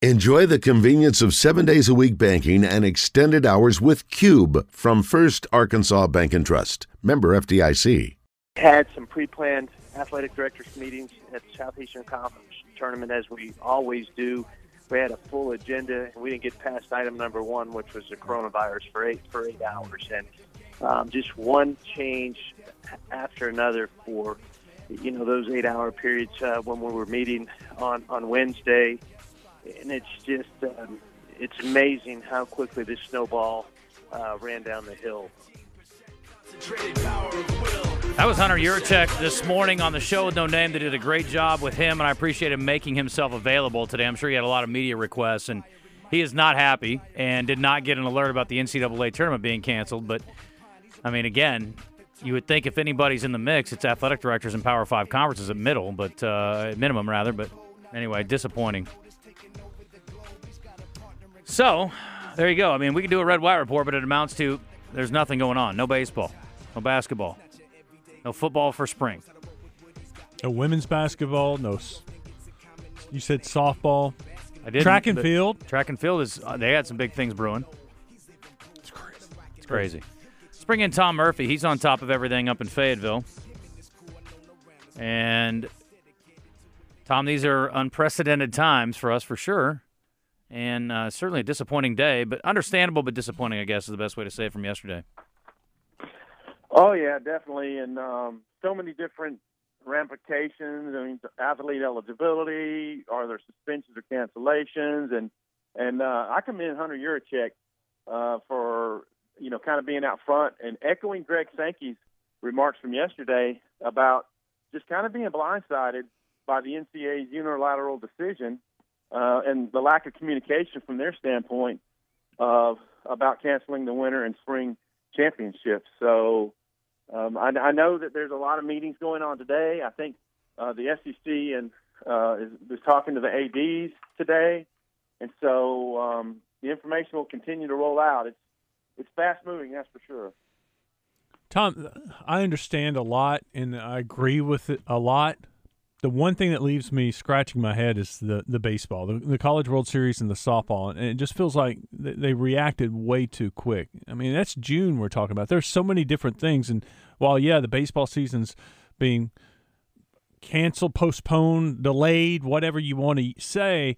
Enjoy the convenience of seven days a week banking and extended hours with Cube from First Arkansas Bank and Trust. Member FDIC. Had some pre planned athletic directors meetings at the Southeastern Conference tournament, as we always do. We had a full agenda, and we didn't get past item number one, which was the coronavirus for eight for eight hours, and um, just one change after another for you know those eight hour periods uh, when we were meeting on on Wednesday and it's just um, it's amazing how quickly this snowball uh, ran down the hill. That was Hunter Yurachek this morning on the show with No Name. They did a great job with him, and I appreciate him making himself available today. I'm sure he had a lot of media requests, and he is not happy and did not get an alert about the NCAA tournament being canceled. But, I mean, again, you would think if anybody's in the mix, it's athletic directors in Power Five conferences at middle, but uh, at minimum rather. But anyway, disappointing. So, there you go. I mean, we can do a red white report, but it amounts to there's nothing going on. No baseball, no basketball, no football for spring. No women's basketball. No. You said softball. I did track and field. Track and field is uh, they had some big things brewing. It's crazy. It's crazy. Let's bring in Tom Murphy. He's on top of everything up in Fayetteville. And Tom, these are unprecedented times for us for sure and uh, certainly a disappointing day, but understandable but disappointing, I guess, is the best way to say it from yesterday. Oh yeah, definitely, and um, so many different ramifications. I mean, athlete eligibility, are there suspensions or cancellations, and and uh, I commend Hunter Yurachek uh, for you know kind of being out front and echoing Greg Sankey's remarks from yesterday about just kind of being blindsided by the NCAA's unilateral decision uh, and the lack of communication from their standpoint of about canceling the winter and spring championships. So um, I, I know that there's a lot of meetings going on today. I think uh, the SEC and uh, is, is talking to the ads today, and so um, the information will continue to roll out. It's it's fast moving, that's for sure. Tom, I understand a lot, and I agree with it a lot the one thing that leaves me scratching my head is the the baseball, the, the College World Series, and the softball, and it just feels like they reacted way too quick. I mean, that's June we're talking about. There's so many different things, and while yeah, the baseball season's being canceled, postponed, delayed, whatever you want to say,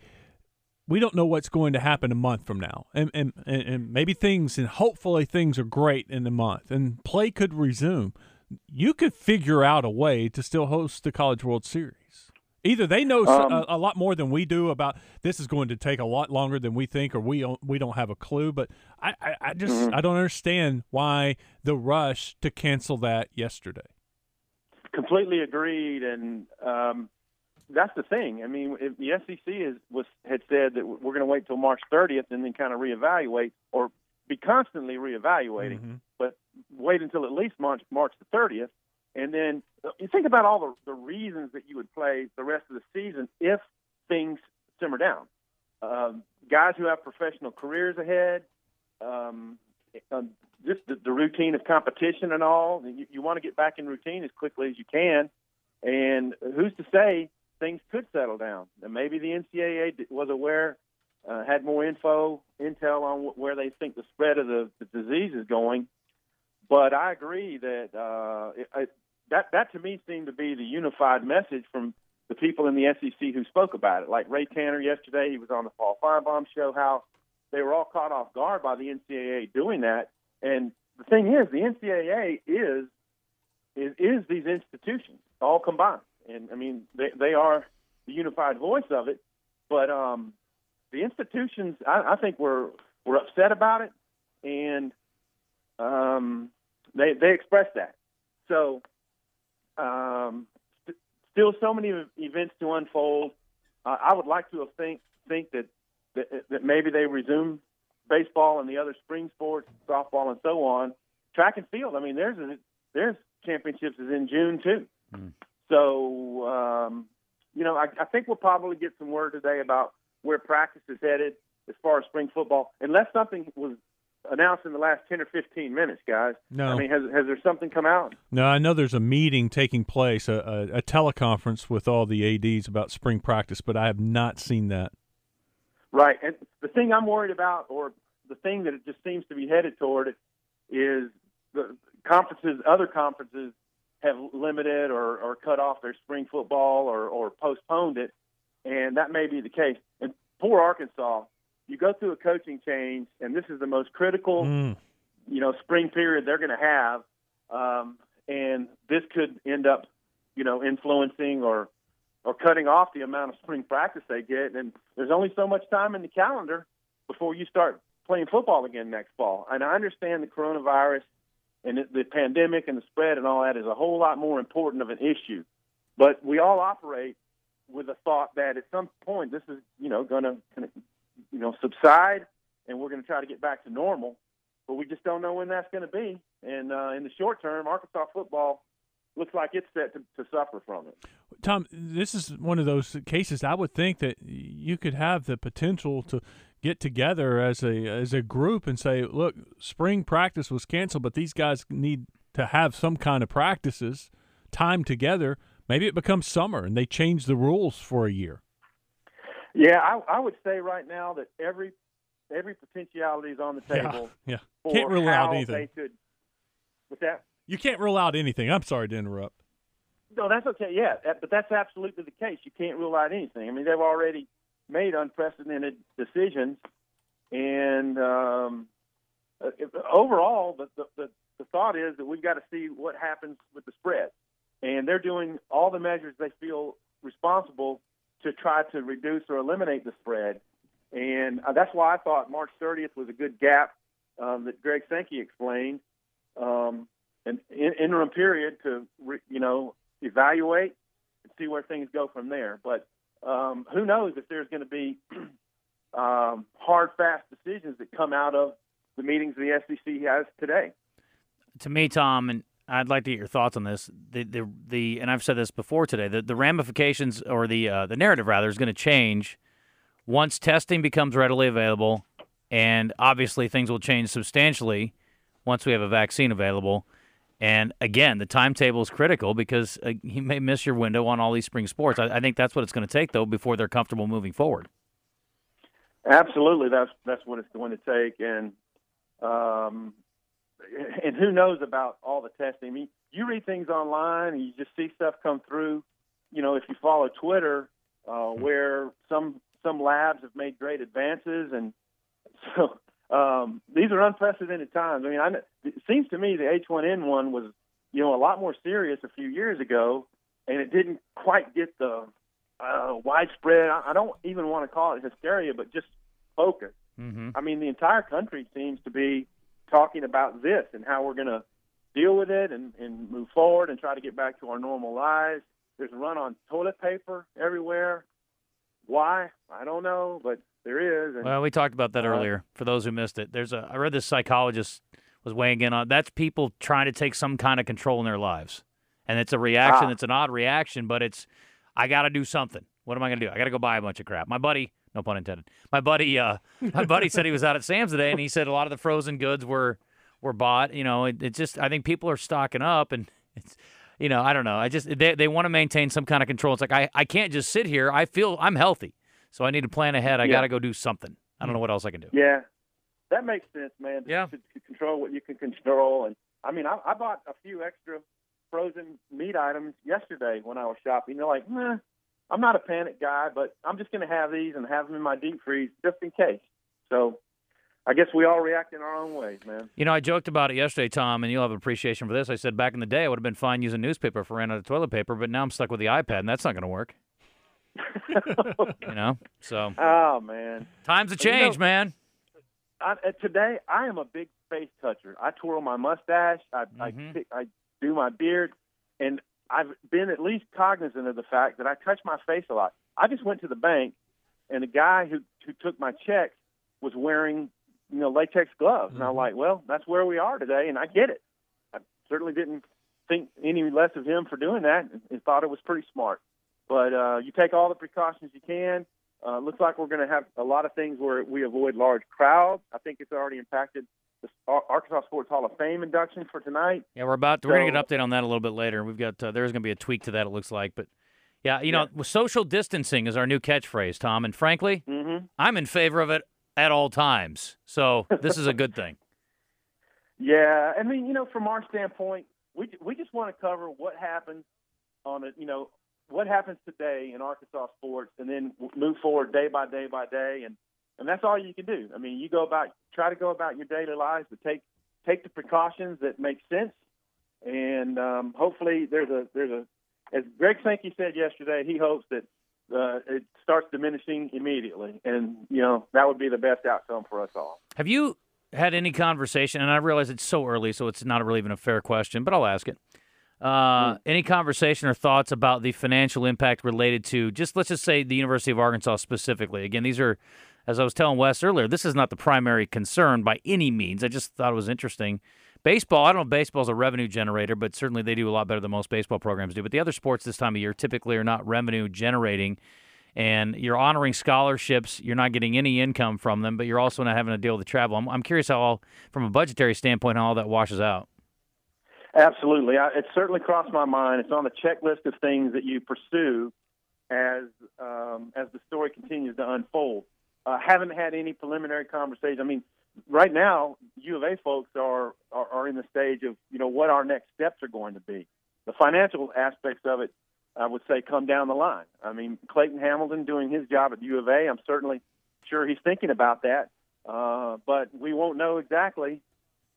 we don't know what's going to happen a month from now, and and and maybe things and hopefully things are great in a month, and play could resume you could figure out a way to still host the College World Series. Either they know um, a, a, lot more than we do about this is going to take a lot longer than we think, or we don't, we don't have a clue. But I, I, I just mm-hmm. I don't understand why the rush to cancel that yesterday. Completely agreed, and um, that's the thing. I mean, if the SEC is, was had said that we're going to wait till March 30th and then kind of reevaluate, or be constantly reevaluating. Mm-hmm. But wait until at least March March the 30th, and then you think about all the, the reasons that you would play the rest of the season if things simmer down. Um, guys who have professional careers ahead, um, um, just the, the routine of competition and all. You, you want to get back in routine as quickly as you can. And who's to say things could settle down? And maybe the NCAA was aware uh, had more info, intel on where they think the spread of the, the disease is going. But I agree that uh, it, it, that that to me seemed to be the unified message from the people in the SEC who spoke about it. Like Ray Tanner yesterday, he was on the Paul Finebaum show. How they were all caught off guard by the NCAA doing that. And the thing is, the NCAA is is, is these institutions all combined, and I mean they they are the unified voice of it. But um, the institutions, I, I think, were were upset about it, and um, they they expressed that. So, um, st- still so many events to unfold. Uh, I would like to think think that, that that maybe they resume baseball and the other spring sports, softball, and so on. Track and field. I mean, there's a, there's championships is in June too. Mm. So, um, you know, I, I think we'll probably get some word today about where practice is headed as far as spring football, unless something was announced in the last 10 or 15 minutes, guys. No. I mean, has, has there something come out? No, I know there's a meeting taking place, a, a, a teleconference with all the ADs about spring practice, but I have not seen that. Right, and the thing I'm worried about, or the thing that it just seems to be headed toward, is the conferences, other conferences have limited or, or cut off their spring football or, or postponed it, and that may be the case. And poor Arkansas, you go through a coaching change, and this is the most critical, Mm. you know, spring period they're going to have, um, and this could end up, you know, influencing or or cutting off the amount of spring practice they get. And there's only so much time in the calendar before you start playing football again next fall. And I understand the coronavirus and the- the pandemic and the spread and all that is a whole lot more important of an issue. But we all operate with the thought that at some point this is, you know, going to, you know, subside, and we're going to try to get back to normal. But we just don't know when that's going to be. And uh, in the short term, Arkansas football looks like it's set to, to suffer from it. Tom, this is one of those cases. I would think that you could have the potential to get together as a as a group and say, "Look, spring practice was canceled, but these guys need to have some kind of practices, time together. Maybe it becomes summer and they change the rules for a year." Yeah, I, I would say right now that every every potentiality is on the table. Yeah, for can't rule out anything. Could, with that, You can't rule out anything. I'm sorry to interrupt. no, that's okay. Yeah, that, but that's absolutely the case. You can't rule out anything. I mean, they've already made unprecedented decisions, and um, uh, if- overall, the, the the the thought is that we've got to see what happens with the spread, and they're doing all the measures they feel responsible to try to reduce or eliminate the spread. And uh, that's why I thought March 30th was a good gap um, that Greg Sankey explained, um, an in- interim period to re- you know evaluate and see where things go from there. But um, who knows if there's going to be um, hard, fast decisions that come out of the meetings the SEC has today. to me, Tom, and I'd like to get your thoughts on this. The the, the and I've said this before today. The, the ramifications or the uh, the narrative rather is going to change once testing becomes readily available, and obviously things will change substantially once we have a vaccine available. And again, the timetable is critical because uh, you may miss your window on all these spring sports. I, I think that's what it's going to take though before they're comfortable moving forward. Absolutely, that's that's what it's going to take, and um, and who knows about all the testing? I mean, you read things online and you just see stuff come through. You know, if you follow Twitter, uh, where some some labs have made great advances, and so um, these are unprecedented times. I mean, I, it seems to me the H1N1 was you know a lot more serious a few years ago, and it didn't quite get the uh, widespread. I, I don't even want to call it hysteria, but just focus. Mm-hmm. I mean, the entire country seems to be talking about this and how we're going to deal with it and, and move forward and try to get back to our normal lives. There's a run on toilet paper everywhere. Why? I don't know, but there is. And, Well, we talked about that Uh, earlier. For those who missed it, there's a. I read this psychologist was weighing in on. That's people trying to take some kind of control in their lives, and it's a reaction. Ah. It's an odd reaction, but it's. I got to do something. What am I going to do? I got to go buy a bunch of crap. My buddy, no pun intended. My buddy, uh, my buddy said he was out at Sam's today, and he said a lot of the frozen goods were were bought. You know, it, it's just I think people are stocking up, and it's. You know, I don't know. I just they they want to maintain some kind of control. It's like I, I can't just sit here. I feel I'm healthy. So I need to plan ahead. I Yeah. got to go do something. I don't know what else I can do. yeah, that makes sense, man. To, Yeah. to, to control what you can control, and I mean, I, I bought a few extra frozen meat items yesterday when I was shopping. They're like, nah, I'm not a panic guy, but I'm just going to have these and have them in my deep freeze just in case. So, I guess we all react in our own ways, man. You know, I joked about it yesterday, Tom, and you'll have appreciation for this. I said back in the day, I would have been fine using newspaper if I ran out of toilet paper, but now I'm stuck with the iPad, and that's not going to work. You know, so oh man. times have But you know- changed, man. I, uh, today I am a big face toucher. I twirl my mustache. I, I, Mhm. pick, I do my beard, and I've been at least cognizant of the fact that I touch my face a lot. I just went to the bank, and the guy who who took my check was wearing you know latex gloves, and I'm Mm-hmm. like, well, that's where we are today, and I get it. I certainly didn't think any less of him for doing that, and, and thought it was pretty smart. But uh, you take all the precautions you can. Uh, looks like we're going to have a lot of things where we avoid large crowds. I think it's already impacted Arkansas Sports Hall of Fame induction for tonight. Yeah, we're about. to We're going to get an update on that a little bit later. We've got. Uh, there's going to be a tweak to that. It looks like, but Yeah, you know, social distancing is our new catchphrase, Tom. And frankly, hmm I'm in favor of it at all times. So this is a good thing. Yeah, I mean, you know, from our standpoint, we we just want to cover what happens on it. You know, what happens today in Arkansas sports, and then move forward day by day by day, and and that's all you can do. I mean, you go about try to go about your daily lives, but take take the precautions that make sense, and um, hopefully there's a there's a as Greg Sankey said yesterday, he hopes that uh, it starts diminishing immediately, and you know that would be the best outcome for us all. Have you had any conversation? And I realize it's so early, so it's not really even a fair question, but I'll ask it. Uh, Any conversation or thoughts about the financial impact related to just let's just say the University of Arkansas specifically? Again, these are, as I was telling Wes earlier, this is not the primary concern by any means. I just thought it was interesting. Baseball, I don't know if baseball's a revenue generator, but certainly they do a lot better than most baseball programs do. But the other sports this time of year typically are not revenue generating. And you're honoring scholarships. You're not getting any income from them, but you're also not having to deal with the travel. I'm, I'm curious how, all, from a budgetary standpoint, how all that washes out. Absolutely. I, it certainly crossed my mind. It's on the checklist of things that you pursue as um, as the story continues to unfold. Uh, haven't had any preliminary conversations. I mean, right now, U of A folks are, are are in the stage of you know what our next steps are going to be. The financial aspects of it, I would say, come down the line. I mean, Clayton Hamilton doing his job at U of A. I'm certainly sure he's thinking about that, uh, but we won't know exactly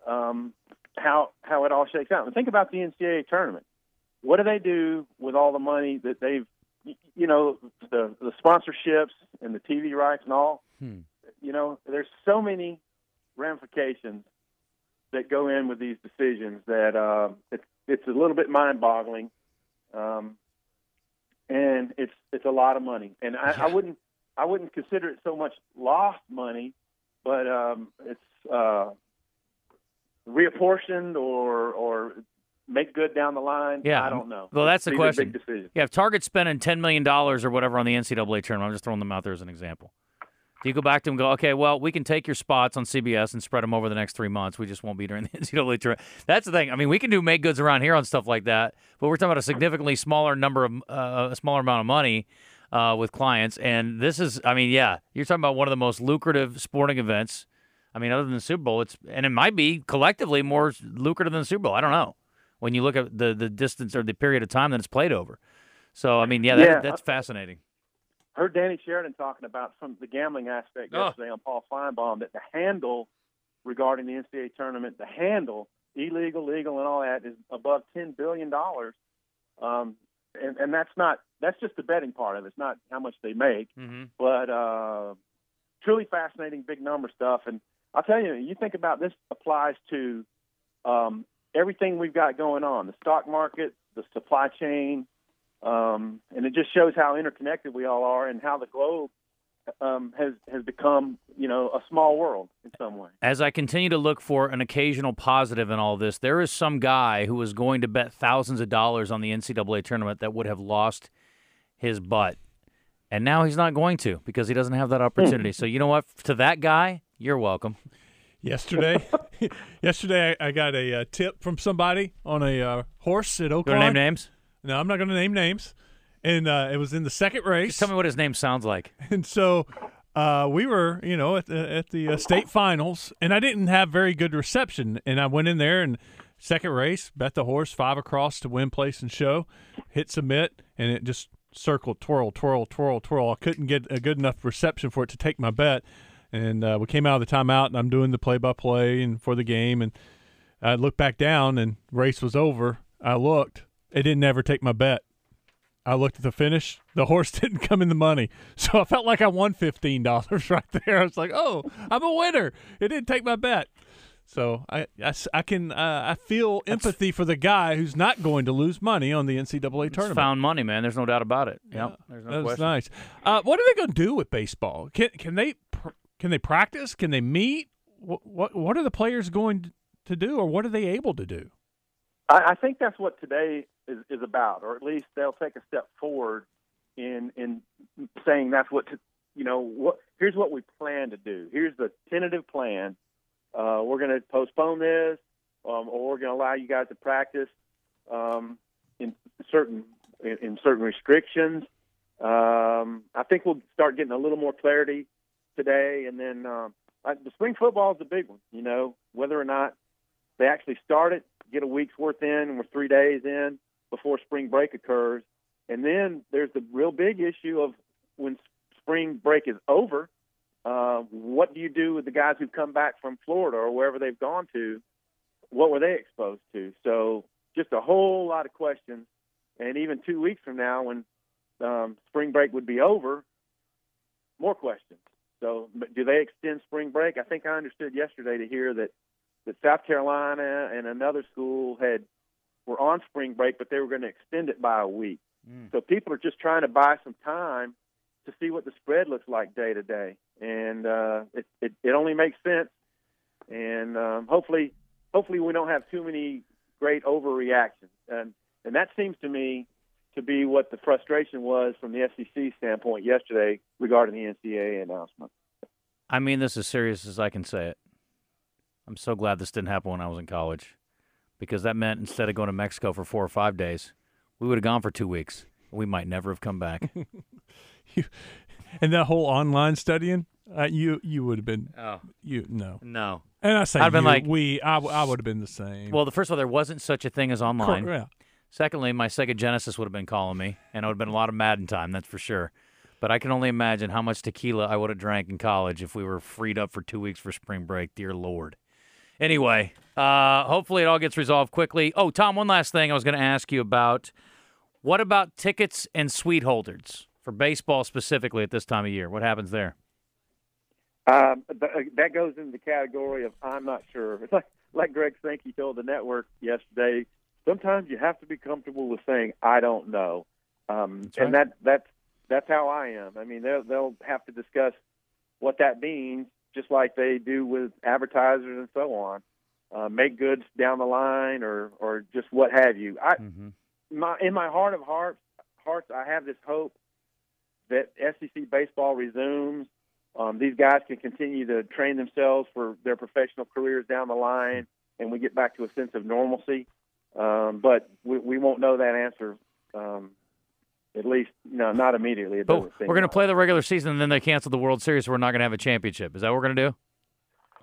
um, how how it all shakes out. And think about the NCAA tournament. What do they do with all the money that they've, you know, the the sponsorships and the TV rights and all? Hmm. You know, there's so many ramifications that go in with these decisions that uh, it's it's a little bit mind-boggling, um, and it's it's a lot of money. And I, I wouldn't I wouldn't consider it so much lost money, but um, it's uh, reapportioned or or make good down the line. Yeah. I don't know. Well, that's the These question. Big decisions. Yeah, if Target's spending $10 million or whatever on the NCAA tournament, I'm just throwing them out there as an example. Do you go back to them and go, okay, well, we can take your spots on CBS and spread them over the next three months. We just won't be during the NCAA tournament. That's the thing. I mean, we can do make goods around here on stuff like that, but we're talking about a significantly smaller number of, uh, a smaller amount of money uh, with clients. And this is, I mean, yeah, you're talking about one of the most lucrative sporting events. I mean, other than the Super Bowl, it's and it might be collectively more lucrative than the Super Bowl. I don't know when you look at the the distance or the period of time that it's played over. So, I mean, yeah, that, Yeah. that's fascinating. I heard Danny Sheridan talking about from the gambling aspect Oh. yesterday on Paul Finebaum that the handle regarding the NCAA tournament, the handle, illegal, legal, and all that, is above ten billion dollars. Um, and, and that's not that's just the betting part of it. It's not how much they make, Mm-hmm. but uh, truly fascinating, big number stuff. And I'll tell you, you think about this applies to um, everything we've got going on: the stock market, the supply chain, um, and it just shows how interconnected we all are and how the globe um, has has become, you know, a small world in some way. As I continue to look for an occasional positive in all this, there is some guy who was going to bet thousands of dollars on the NCAA tournament that would have lost his butt. And now he's not going to because he doesn't have that opportunity. so, you know what? To that guy, you're welcome. Yesterday, yesterday I, I got a uh, tip from somebody on a uh, horse at Oaklawn. name names? No, I'm not going to name names. And uh, it was in the second race. Just tell me what his name sounds like. and so uh, we were, you know, at the at the uh, state finals, and I didn't have very good reception. And I went in there and second race, bet the horse five across to win place and show, hit submit, and it just circled, twirl, twirl, twirl, twirl. I couldn't get a good enough reception for it to take my bet. And uh, we came out of the timeout, and I'm doing the play-by-play and for the game, and I looked back down, and race was over. I looked, it didn't ever take my bet. I looked at the finish. The horse didn't come in the money, so I felt like I won fifteen dollars right there. I was like, "Oh, I'm a winner!" It didn't take my bet, so I, I, I can uh, I feel empathy for the guy who's not going to lose money on the NCAA tournament. found money, man. There's no doubt about it. Yep. There's no that was question. nice. Uh, what are they going to do with baseball? Can can they can they practice? Can they meet? What what, what are the players going to do, or what are they able to do? I, I think that's what today is, is about, or at least they'll take a step forward in in saying that's what to, you know. What here's what we plan to do. Here's the tentative plan. Uh, we're going to postpone this, um, or we're going to allow you guys to practice um, in certain in, in certain restrictions. Um, I think we'll start getting a little more clarity today, and then um, the spring football is the big one. You know, whether or not they actually start it, get a week's worth in, and we're three days in before spring break occurs, and then there's the real big issue of when spring break is over. Uh, what do you do with the guys who've come back from Florida or wherever they've gone to? What were they exposed to? So, just a whole lot of questions. And even two weeks from now, when um, spring break would be over, more questions. So, do they extend spring break? I think I understood yesterday to hear that that South Carolina and another school had were on spring break, but they were going to extend it by a week. Mm. So people are just trying to buy some time to see what the spread looks like day to day, and uh, it, it it only makes sense. And um, hopefully, hopefully we don't have too many great overreactions. And and that seems to me to be what the frustration was from the SEC standpoint yesterday regarding the NCAA announcement. I mean this as serious as I can say it. I'm so glad this didn't happen when I was in college because that meant instead of going to Mexico for four or five days, we would have gone for two weeks. We might never have come back. you, and that whole online studying, uh, you you would have been. Oh, you no, no. And I say I'd been like we. I, I would have been the same. Well, the first of all, there wasn't such a thing as online. Yeah. Secondly, my Sega Genesis would have been calling me, and it would have been a lot of Madden time. That's for sure. But I can only imagine how much tequila I would have drank in college if we were freed up for two weeks for spring break. Dear Lord. Anyway, uh, hopefully it all gets resolved quickly. Oh, Tom, one last thing I was going to ask you about. What about tickets and suite holders for baseball specifically at this time of year? What happens there? Um, uh, that goes in the category of I'm not sure. It's like like Greg Sankey told the network yesterday. Sometimes you have to be comfortable with saying I don't know, um, right. and that that's that's how I am. I mean, they'll they'll have to discuss what that means, just like they do with advertisers and so on. Uh, make goods down the line, or or just what have you. I mm-hmm. my in my heart of hearts, hearts, I have this hope that SEC baseball resumes um, these guys can continue to train themselves for their professional careers down the line, and we get back to a sense of normalcy. Um, but we, we won't know that answer. Um, at least, no, not immediately. It but we're going to play the regular season, and then they cancel the World Series. So we're not going to have a championship. Is that what we're going to do?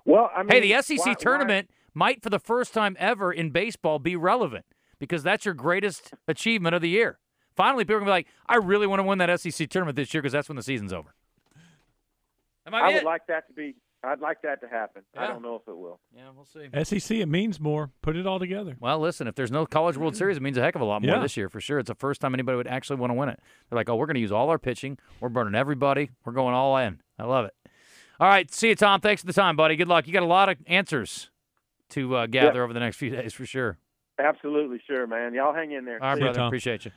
Well, I mean, hey, the SEC why, tournament why? might, for the first time ever in baseball, be relevant because that's your greatest achievement of the year. Finally, people are going to be like, I really want to win that SEC tournament this year because that's when the season's over. I would like that to be. I'd like that to happen. Yeah. I don't know if it will. Yeah, we'll see. SEC, it means more. Put it all together. Well, listen, if there's no College World Series, it means a heck of a lot more yeah. this year for sure. It's the first time anybody would actually want to win it. They're like, oh, we're going to use all our pitching. We're burning everybody. We're going all in. I love it. All right, see you, Tom. Thanks for the time, buddy. Good luck. You got a lot of answers to uh, gather over the next few days for sure. Absolutely, sure, man. Y'all hang in there. All right, brother. Appreciate you.